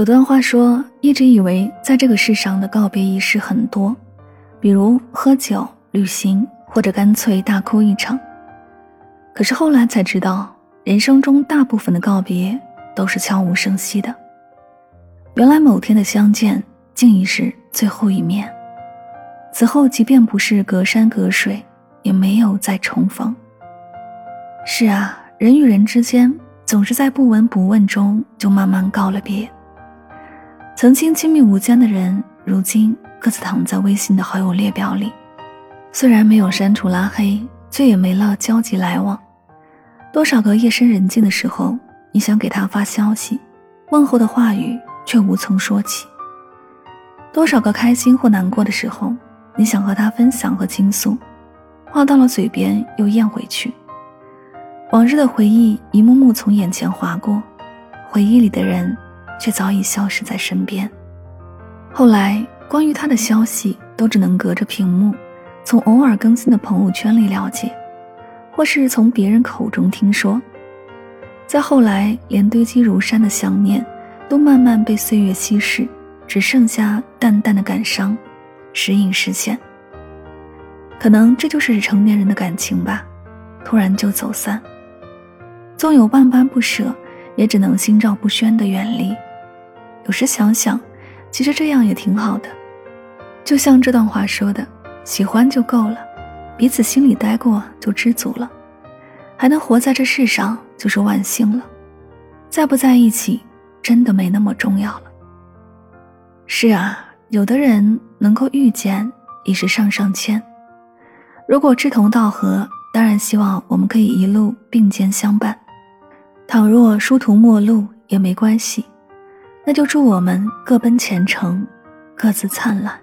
有段话说，一直以为在这个世上的告别仪式很多，比如喝酒、旅行，或者干脆大哭一场。可是后来才知道，人生中大部分的告别都是悄无声息的。原来某天的相见，竟已是最后一面。此后，即便不是隔山隔水，也没有再重逢。是啊，人与人之间，总是在不闻不问中就慢慢告了别。曾经亲密无间的人，如今各自躺在微信的好友列表里，虽然没有删除拉黑，却也没了交集来往。多少个夜深人静的时候，你想给他发消息，问候的话语却无从说起。多少个开心或难过的时候，你想和他分享和倾诉，话到了嘴边又咽回去。往日的回忆一幕幕从眼前划过，回忆里的人。却早已消失在身边。后来，关于他的消息都只能隔着屏幕，从偶尔更新的朋友圈里了解，或是从别人口中听说。再后来，连堆积如山的想念，都慢慢被岁月稀释，只剩下淡淡的感伤，时隐时现。可能这就是成年人的感情吧，突然就走散，纵有万般不舍，也只能心照不宣的远离。有时想想，其实这样也挺好的。就像这段话说的：“喜欢就够了，彼此心里待过就知足了，还能活在这世上就是万幸了。在不在一起，真的没那么重要了。”是啊，有的人能够遇见已是上上签。如果志同道合，当然希望我们可以一路并肩相伴；倘若殊途末路，也没关系。那就祝我们各奔前程，各自灿烂。